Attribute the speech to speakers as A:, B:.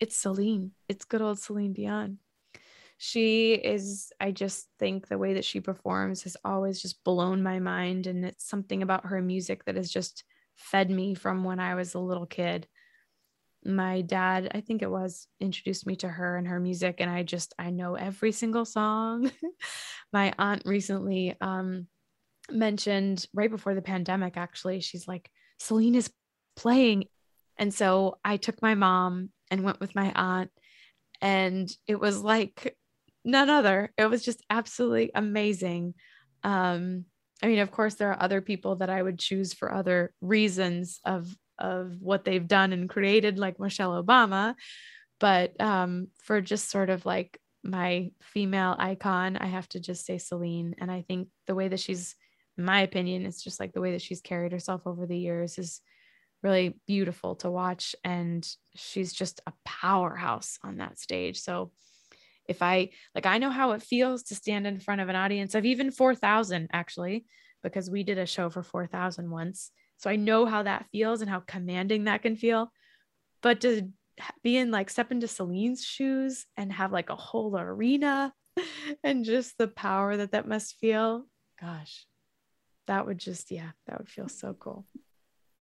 A: it's Celine. It's good old Celine Dion. She is, I just think the way that she performs has always just blown my mind. And it's something about her music that has just fed me from when I was a little kid. My dad, I think it was, introduced me to her and her music. And I just, I know every single song. my aunt recently um, mentioned right before the pandemic, actually, she's like, Celine is playing. And so I took my mom and went with my aunt. And it was like none other. It was just absolutely amazing. Um, I mean, of course, there are other people that I would choose for other reasons of of what they've done and created, like Michelle Obama. But um, for just sort of like my female icon, I have to just say Celine. And I think the way that she's, in my opinion, it's just like the way that she's carried herself over the years is really beautiful to watch. And she's just a powerhouse on that stage. So if I like, I know how it feels to stand in front of an audience of even 4,000 actually, because we did a show for 4,000 once. So I know how that feels and how commanding that can feel. But to be in like step into Celine's shoes and have like a whole arena and just the power that that must feel, gosh, that would just, yeah, that would feel so cool.